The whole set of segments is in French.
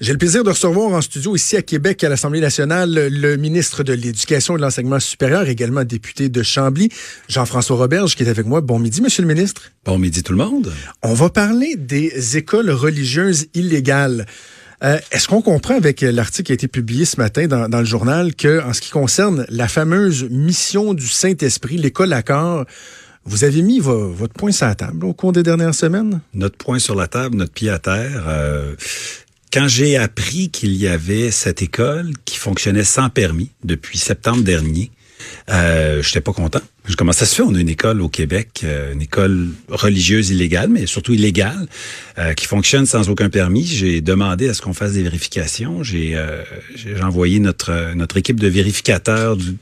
J'ai le plaisir de recevoir en studio ici à Québec, à l'Assemblée nationale, le ministre de l'Éducation et de l'Enseignement supérieur, également député de Chambly, Jean-François Roberge, qui est avec moi. Bon midi, Monsieur le ministre. Bon midi tout le monde. On va parler des écoles religieuses illégales. Euh, Est-ce qu'on comprend avec l'article qui a été publié ce matin dans, dans, le journal que, en ce qui concerne la fameuse mission du Saint-Esprit, l'école Accord, vous avez mis vo votre point sur la table au cours des dernières semaines? Notre point sur la table, notre pied à terre. Euh, quand j'ai appris qu'il y avait cette école qui fonctionnait sans permis depuis septembre dernier, euh, j'étais pas content. Je commence à se faire. On a une école au Québec, euh, une école religieuse illégale, mais surtout illégale, euh, qui fonctionne sans aucun permis. J'ai demandé à ce qu'on fasse des vérifications. J'ai euh, envoyé notre notre équipe de vérificateurs du,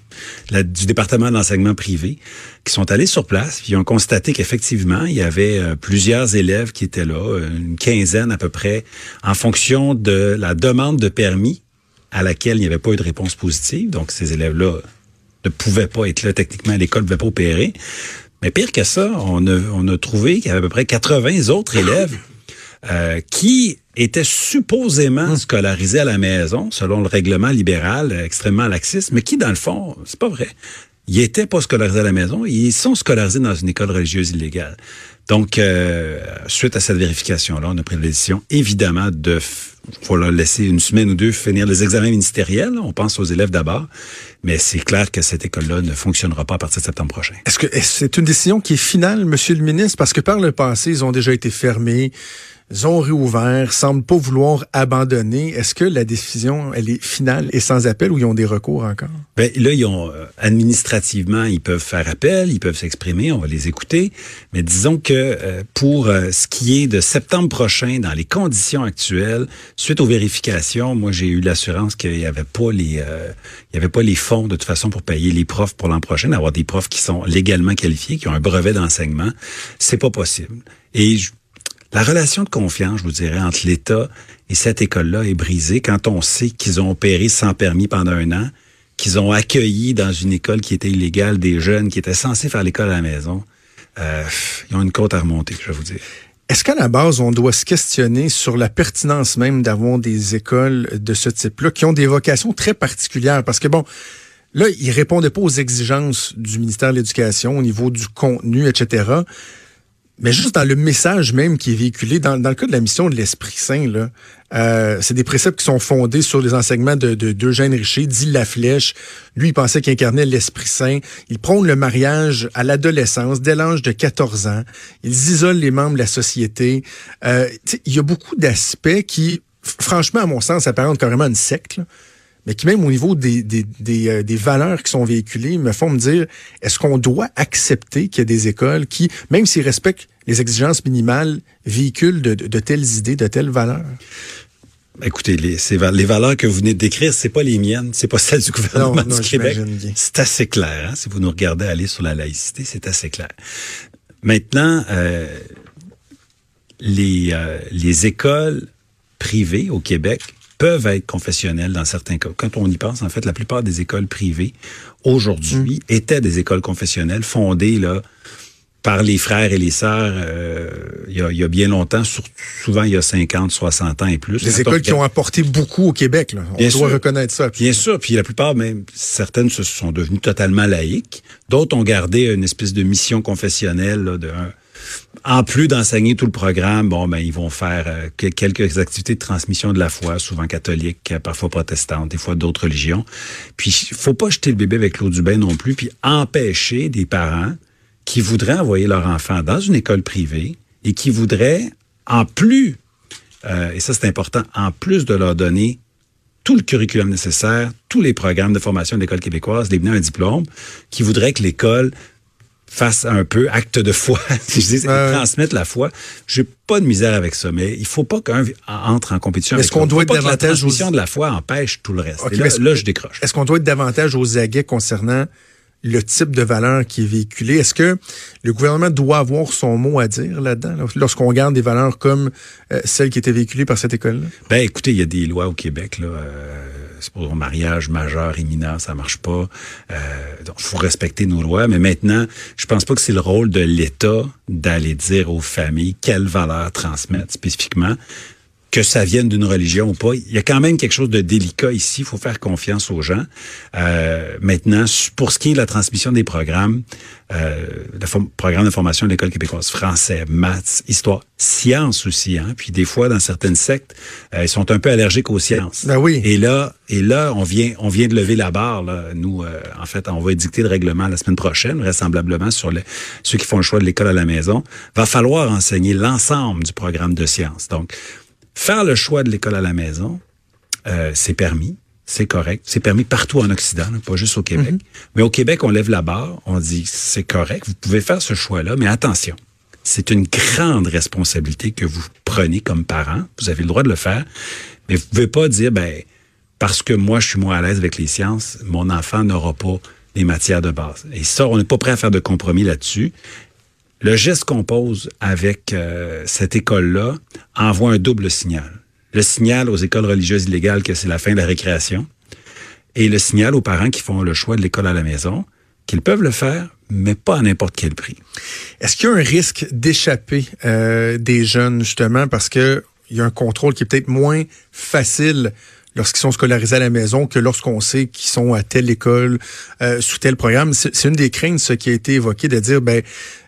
la, du département d'enseignement privé qui sont allés sur place. Puis ils ont constaté qu'effectivement, il y avait euh, plusieurs élèves qui étaient là, une quinzaine à peu près, en fonction de la demande de permis à laquelle il n'y avait pas eu de réponse positive. Donc ces élèves-là ne pouvait pas être là techniquement, l'école ne pouvait pas opérer. Mais pire que ça, on a, on a trouvé qu'il y avait à peu près 80 autres élèves euh, qui étaient supposément hum. scolarisés à la maison, selon le règlement libéral extrêmement laxiste, mais qui, dans le fond, c'est pas vrai. Ils étaient pas scolarisés à la maison, ils sont scolarisés dans une école religieuse illégale. Donc, euh, suite à cette vérification-là, on a pris la décision, évidemment, de leur laisser une semaine ou deux finir les examens ministériels. On pense aux élèves d'abord. Mais c'est clair que cette école-là ne fonctionnera pas à partir de septembre prochain. Est-ce que c'est une décision qui est finale, Monsieur le ministre? Parce que par le passé, ils ont déjà été fermés. Ont réouvert, semblent pas vouloir abandonner. Est-ce que la décision, elle est finale et sans appel ou ils ont des recours encore? Ben, là, ils ont, euh, administrativement, ils peuvent faire appel, ils peuvent s'exprimer, on va les écouter. Mais disons que euh, pour euh, ce qui est de septembre prochain, dans les conditions actuelles, suite aux vérifications, moi, j'ai eu l'assurance qu'il n'y avait pas les, il y avait pas les fonds de toute façon pour payer les profs pour l'an prochain, avoir des profs qui sont légalement qualifiés, qui ont un brevet d'enseignement. C'est pas possible. Et je, la relation de confiance, je vous dirais, entre l'État et cette école-là est brisée quand on sait qu'ils ont opéré sans permis pendant un an, qu'ils ont accueilli dans une école qui était illégale des jeunes qui étaient censés faire l'école à la maison. Euh, ils ont une côte à remonter, je vais vous dire. Est-ce qu'à la base, on doit se questionner sur la pertinence même d'avoir des écoles de ce type-là qui ont des vocations très particulières? Parce que bon, là, ils répondaient pas aux exigences du ministère de l'Éducation au niveau du contenu, etc. Mais juste dans le message même qui est véhiculé, dans, dans le cas de la mission de l'Esprit Saint, là, euh, c'est des préceptes qui sont fondés sur les enseignements de, de, d'Eugène Richer, dit La Flèche. Lui, il pensait qu'il incarnait l'Esprit Saint. Il prône le mariage à l'adolescence, dès l'âge de 14 ans. Ils isolent les membres de la société. Euh, il y a beaucoup d'aspects qui, franchement, à mon sens, apparentent carrément une secte. Mais qui même au niveau des, des, des, euh, des, valeurs qui sont véhiculées me font me dire, est-ce qu'on doit accepter qu'il y a des écoles qui, même s'ils respectent les exigences minimales, véhiculent de, de, de telles idées, de telles valeurs? Écoutez, les, les valeurs que vous venez de décrire, c'est pas les miennes, c'est pas celles du gouvernement non, non, du Québec. C'est assez clair. Hein? Si vous nous regardez aller sur la laïcité, c'est assez clair. Maintenant, euh, les, euh, les écoles privées au Québec peuvent être confessionnelles dans certains cas. Quand on y pense, en fait, la plupart des écoles privées aujourd'hui mm. étaient des écoles confessionnelles fondées là par les frères et les sœurs euh, il, y a, il, y a, bien longtemps, souvent il y a 50, 60 ans et plus. Des écoles qui ont apporté beaucoup au Québec, là. on bien doit sûr, reconnaître ça. Bien sûr, puis la plupart, même certaines se sont devenues totalement laïques, d'autres ont gardé une espèce de mission confessionnelle là, de un, en plus d'enseigner tout le programme, bon, ben, ils vont faire euh, quelques activités de transmission de la foi, souvent catholique, parfois protestante, des fois d'autres religions. Puis, faut pas jeter le bébé avec l'eau du bain non plus, puis empêcher des parents qui voudraient envoyer leur enfant dans une école privée et qui voudraient, en plus, euh, et ça c'est important, en plus de leur donner tout le curriculum nécessaire, tous les programmes de formation de l'école québécoise, les un diplôme, qui voudraient que l'école fasse un peu acte de foi, si je dis, euh, transmettre la foi. J'ai pas de misère avec ça, mais il faut pas qu'un entre en compétition. Est-ce qu'on doit être davantage que la transmission aux... de la foi empêche tout le reste. Okay, là, là, je décroche. Est-ce qu'on doit être davantage aux aguets concernant le type de valeur qui est véhiculé? Est-ce que le gouvernement doit avoir son mot à dire là-dedans, lorsqu'on garde des valeurs comme euh, celles qui étaient véhiculées par cette école-là? Ben, écoutez, il y a des lois au Québec, là. Euh pour un mariage majeur imminent, ça marche pas. Euh, donc, faut respecter nos lois. Mais maintenant, je pense pas que c'est le rôle de l'État d'aller dire aux familles quelles valeurs transmettre spécifiquement que ça vienne d'une religion ou pas. Il y a quand même quelque chose de délicat ici. Il faut faire confiance aux gens. Euh, maintenant, pour ce qui est de la transmission des programmes, euh, le programme de formation de l'École québécoise, français, maths, histoire, sciences aussi. Hein? Puis des fois, dans certaines sectes, euh, ils sont un peu allergiques aux sciences. Ben oui. Et là, et là, on vient, on vient de lever la barre. Là. Nous, euh, en fait, on va édicter le règlement la semaine prochaine, vraisemblablement sur les, ceux qui font le choix de l'école à la maison. Va falloir enseigner l'ensemble du programme de sciences. Donc, Faire le choix de l'école à la maison, euh, c'est permis, c'est correct. C'est permis partout en Occident, pas juste au Québec. Mhm. Mais au Québec, on lève la barre, on dit c'est correct, vous pouvez faire ce choix-là, mais attention, c'est une grande responsabilité que vous prenez comme parent. Vous avez le droit de le faire, mais vous pouvez pas dire ben parce que moi je suis moins à l'aise avec les sciences, mon enfant n'aura pas les matières de base. Et ça, on n'est pas prêt à faire de compromis là-dessus. Le geste qu'on pose avec euh, cette école-là envoie un double signal. Le signal aux écoles religieuses illégales que c'est la fin de la récréation et le signal aux parents qui font le choix de l'école à la maison qu'ils peuvent le faire, mais pas à n'importe quel prix. Est-ce qu'il y a un risque d'échapper euh, des jeunes, justement, parce que il y a un contrôle qui est peut-être moins facile lorsqu'ils sont scolarisés à la maison que lorsqu'on sait qu'ils sont à telle école, euh, sous tel programme. C'est une des craintes, ce qui a été évoqué, de dire, ben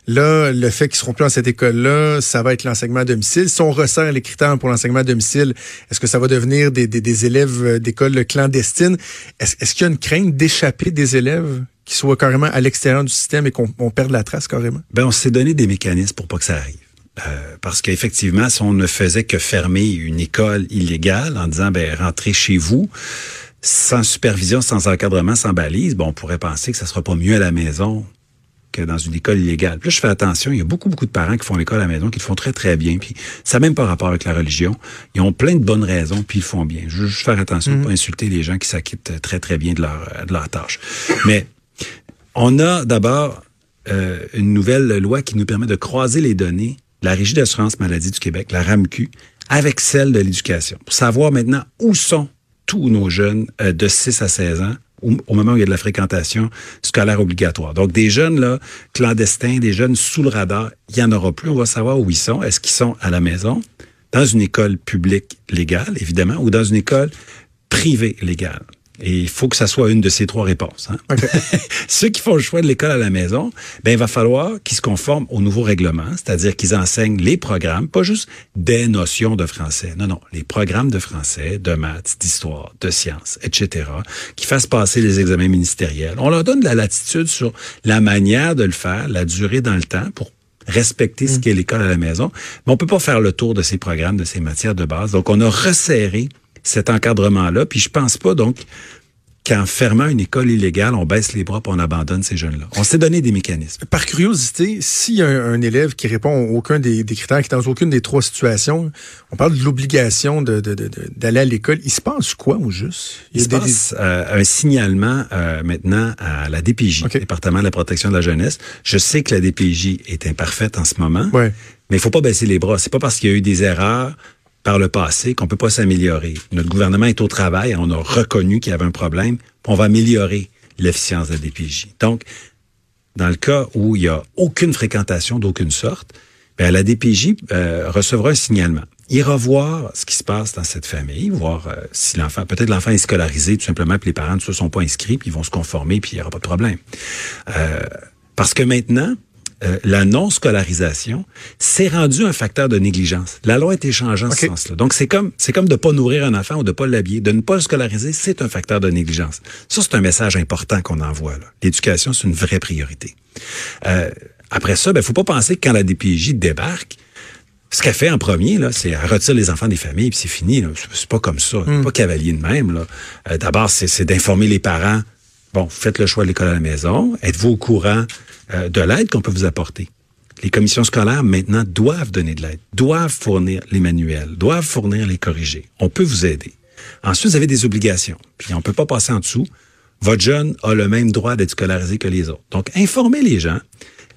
là, le fait qu'ils seront plus dans cette école-là, ça va être l'enseignement à domicile. Si on resserre les critères pour l'enseignement à domicile, est-ce que ça va devenir des, des, des élèves d'école clandestines? Est-ce est qu'il y a une crainte d'échapper des élèves qui soient carrément à l'extérieur du système et qu'on perde la trace carrément? Ben, on s'est donné des mécanismes pour pas que ça arrive. Euh, parce qu'effectivement, si on ne faisait que fermer une école illégale en disant, ben, rentrez chez vous, sans supervision, sans encadrement, sans balise, bon, on pourrait penser que ça sera pas mieux à la maison que dans une école illégale. Puis là, je fais attention, il y a beaucoup, beaucoup de parents qui font l'école à la maison, qui le font très, très bien. Puis ça n'a même pas rapport avec la religion. Ils ont plein de bonnes raisons, puis ils le font bien. Je veux juste faire attention de mm. pas insulter les gens qui s'acquittent très, très bien de leur, de leur tâche. Mais on a d'abord euh, une nouvelle loi qui nous permet de croiser les données la Régie d'assurance maladie du Québec, la RAMQ, avec celle de l'éducation, pour savoir maintenant où sont tous nos jeunes euh, de 6 à 16 ans au, moment où il y a de la fréquentation scolaire obligatoire. Donc, des jeunes là, clandestins, des jeunes sous le radar, il n'y en aura plus. On va savoir où ils sont. Est-ce qu'ils sont à la maison, dans une école publique légale, évidemment, ou dans une école privée légale? Et il faut que ça soit une de ces trois réponses. Hein? Ceux qui font le choix de l'école à la maison, ben il va falloir qu'ils se conforment au nouveau règlement, c'est-à-dire qu'ils enseignent les programmes, pas juste des notions de français. Non, non, les programmes de français, de maths, d'histoire, de sciences, etc., qui fassent passer les examens ministériels. On leur donne de la latitude sur la manière de le faire, la durée dans le temps pour respecter ce mm. qu'est l'école à la maison. Mais on peut pas faire le tour de ces programmes, de ces matières de base. Donc, on a resserré cet encadrement-là. Puis je pense pas donc qu'en fermant une école illégale, on baisse les bras et on abandonne ces jeunes-là. On s'est donné des mécanismes. Par curiosité, s'il y a un, élève qui répond à aucun des, critères, qui est dans aucune des trois situations, on parle de l'obligation d'aller de, de, à l'école. Il se passe quoi au juste? Il, se passe euh, un signalement euh, maintenant à la DPJ, Département de la protection de la jeunesse. Je sais que la DPJ est imparfaite en ce moment, mais il faut pas baisser les bras. C'est pas parce qu'il y a eu des erreurs par le passé qu'on peut pas s'améliorer. Notre gouvernement est au travail, on a reconnu qu'il y avait un problème, on va améliorer l'efficience de la DPJ. Donc, dans le cas où il y a aucune fréquentation d'aucune sorte, ben, la DPJ euh, recevra un signalement. Ira voir ce qui se passe dans cette famille, voir euh, si l'enfant, peut-être l'enfant est scolarisé tout simplement, puis les parents ne se sont pas inscrits, puis ils vont se conformer, puis il n'y aura pas de problème. Euh, parce que maintenant, euh, la non-scolarisation, c'est rendu un facteur de négligence. La loi a été changée en ce sens-là. Donc, c'est comme, c'est comme de pas nourrir un enfant ou de pas l'habiller. De ne pas le scolariser, c'est un facteur de négligence. Ça, c'est un message important qu'on envoie. L'éducation, c'est une vraie priorité. Euh, après ça, ben, faut pas penser que quand la DPJ débarque, ce qu'elle fait en premier, là, c'est elle retire les enfants des familles, puis c'est fini. C'est pas comme ça. Hmm. pas cavalier de même. Là. Euh, d'abord, c'est d'informer les parents. Bon, faites le choix de l'école à la maison. Êtes-vous au courant euh, de l'aide qu'on peut vous apporter? Les commissions scolaires, maintenant, doivent donner de l'aide, doivent fournir les manuels, doivent fournir les corrigés. On peut vous aider. Ensuite, vous avez des obligations. Puis on ne peut pas passer en dessous. votre jeune a le même droit d'être scolarisé que les autres. Donc, informer les gens,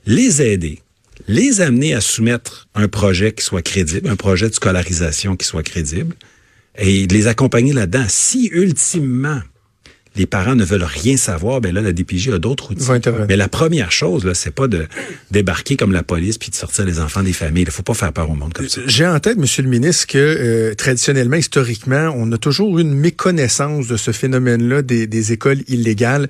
les aider, les amener à soumettre un projet qui soit crédible, un projet de scolarisation qui soit crédible, et les accompagner là-dedans. Si ultimement les parents ne veulent rien savoir, ben là, la DPJ a d'autres outils. Mais la première chose, là, c'est pas de débarquer comme la police puis de sortir les enfants des familles. Il faut pas faire peur au monde comme ça. J'ai en tête, Monsieur le ministre, que euh, traditionnellement, historiquement, on a toujours eu une méconnaissance de ce phénomène-là des, des écoles illégales.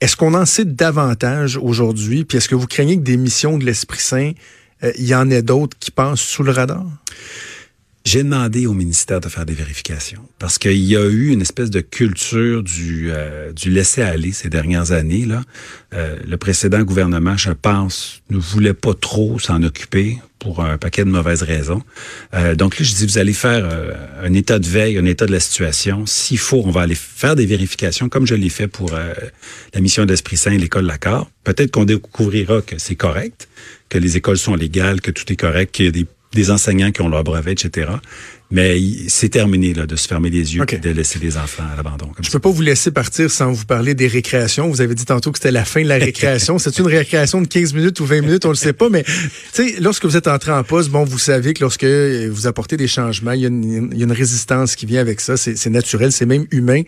Est-ce qu'on en sait davantage aujourd'hui? Puis est-ce que vous craignez que des missions de l'Esprit Saint, euh, il y en ait d'autres qui passent sous le radar? J'ai demandé au ministère de faire des vérifications parce qu'il y a eu une espèce de culture du, euh, du laisser-aller ces dernières années. Là. Euh, le précédent gouvernement, je pense, ne voulait pas trop s'en occuper pour un paquet de mauvaises raisons. Euh, donc là, je dis, vous allez faire un état de veille, un état de la situation. S'il faut, on va aller faire des vérifications, comme je l'ai fait pour la mission d'Esprit Saint et l'école Lacard. Peut-être qu'on découvrira que c'est correct, que les écoles sont légales, que tout est correct, qu'il y a des des enseignants qui ont leur brevet, etc. Mais c'est terminé là, de se fermer les yeux et de laisser les enfants à l'abandon. Je ne peux pas vous laisser partir sans vous parler des récréations. Vous avez dit tantôt que c'était la fin de la récréation. c'est une récréation de 15 minutes ou 20 minutes, on le sait pas. Mais lorsque vous êtes entré en poste, bon, vous savez que lorsque vous apportez des changements, y il y a une résistance qui vient avec ça. C'est naturel, c'est même humain.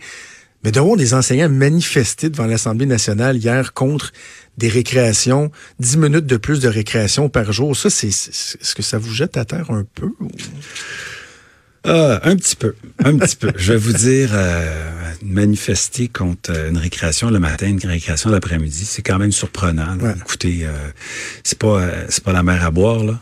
Mais de voir des enseignants manifester devant l'Assemblée nationale hier contre des récréations, 10 minutes de plus de récréation par jour, ça, c'est est-ce que ça vous jette à terre un peu? Euh, un petit peu, un petit peu. Je vais vous dire, euh, manifester contre euh, une récréation le matin, une récréation l'après-midi, c'est quand même surprenant. Écoutez, euh, c'est pas euh, c'est pas la mer à boire là.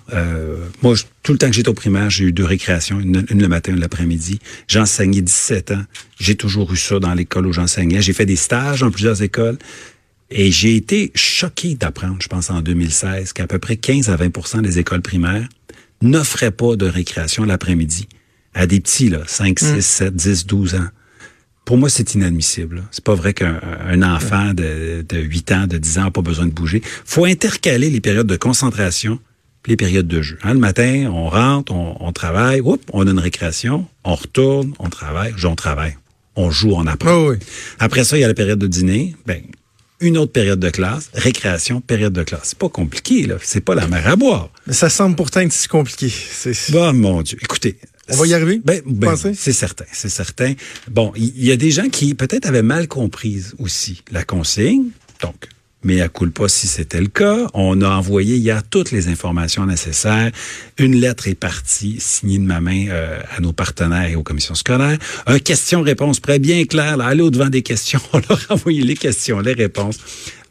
moi, tout le temps que j'étais au primaire, j'ai eu deux récréations, une, le matin, une l'après-midi. J'ai enseigné 17 ans. J'ai toujours eu ça dans l'école où j'enseignais. J'ai fait des stages dans plusieurs écoles. Et j'ai été choqué d'apprendre, je pense en 2016, qu'à peu près 15 à 20% des écoles primaires n'offraient pas de récréation l'après-midi à des petits, là, 5, 6, 7, 10, 12 ans. Pour moi, c'est inadmissible. C'est pas vrai qu'un enfant de, de 8 ans, de 10 ans n'a pas besoin de bouger. faut intercaler les périodes de concentration les périodes de jeu. Hein, le matin, on rentre, on, travaille, on a une récréation, on retourne, on travaille, on travaille. On joue, on apprend. Après ça, il y a la période de dîner. Ben, une autre période de classe, récréation, période de classe. C'est pas compliqué, là. C'est pas la mer à boire. Mais ça semble pourtant être si compliqué. Bah, mon Dieu. Écoutez, on va y arriver? Ben, ben c'est certain, c'est certain. Bon, il y, a des gens qui peut-être avaient mal compris aussi la consigne. Donc, mais à pas si c'était le cas. On a envoyé hier toutes les informations nécessaires. Une lettre est partie, signée de ma main euh, à nos partenaires et aux commissions scolaires. Un question-réponse prêt bien clair. Là, aller au-devant des questions. On leur a envoyé les questions, les réponses.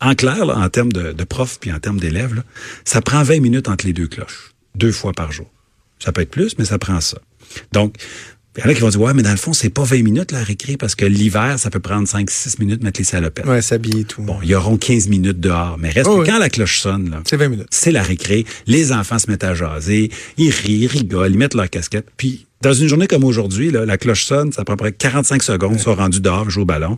En clair, en termes de, de profs puis en termes d'élèves, ça prend 20 minutes entre les deux cloches, deux fois par jour. Ça peut être plus, mais ça prend ça. Donc, il y en a qui vont dire, ouais, mais dans le fond, c'est pas 20 minutes la récré parce que l'hiver, ça peut prendre 5-6 minutes mettre les salopettes. Ouais, s'habiller et tout. Bon, ils auront 15 minutes dehors. Mais reste quand la cloche sonne, là. C'est 20 minutes. C'est la récré. Les enfants se mettent à jaser. Ils rient, ils rigolent, ils mettent leur casquette. Puis, dans une journée comme aujourd'hui, la cloche sonne, ça prend à peu près 45 secondes, ils sont rendus dehors, jouer au ballon.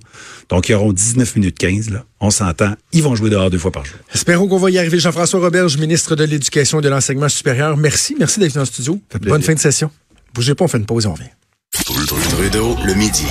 Donc, ils auront 19 minutes 15, là. On s'entend. Ils vont jouer dehors deux fois par jour. Espérons qu'on va y arriver. Jean-François Roberge, ministre de l'Éducation et de l'Enseignement supérieur. Merci. Merci d'être dans le studio. Bonne fin de session. Bougez pas, on fait une pause et on revient. Trudeau, le midi.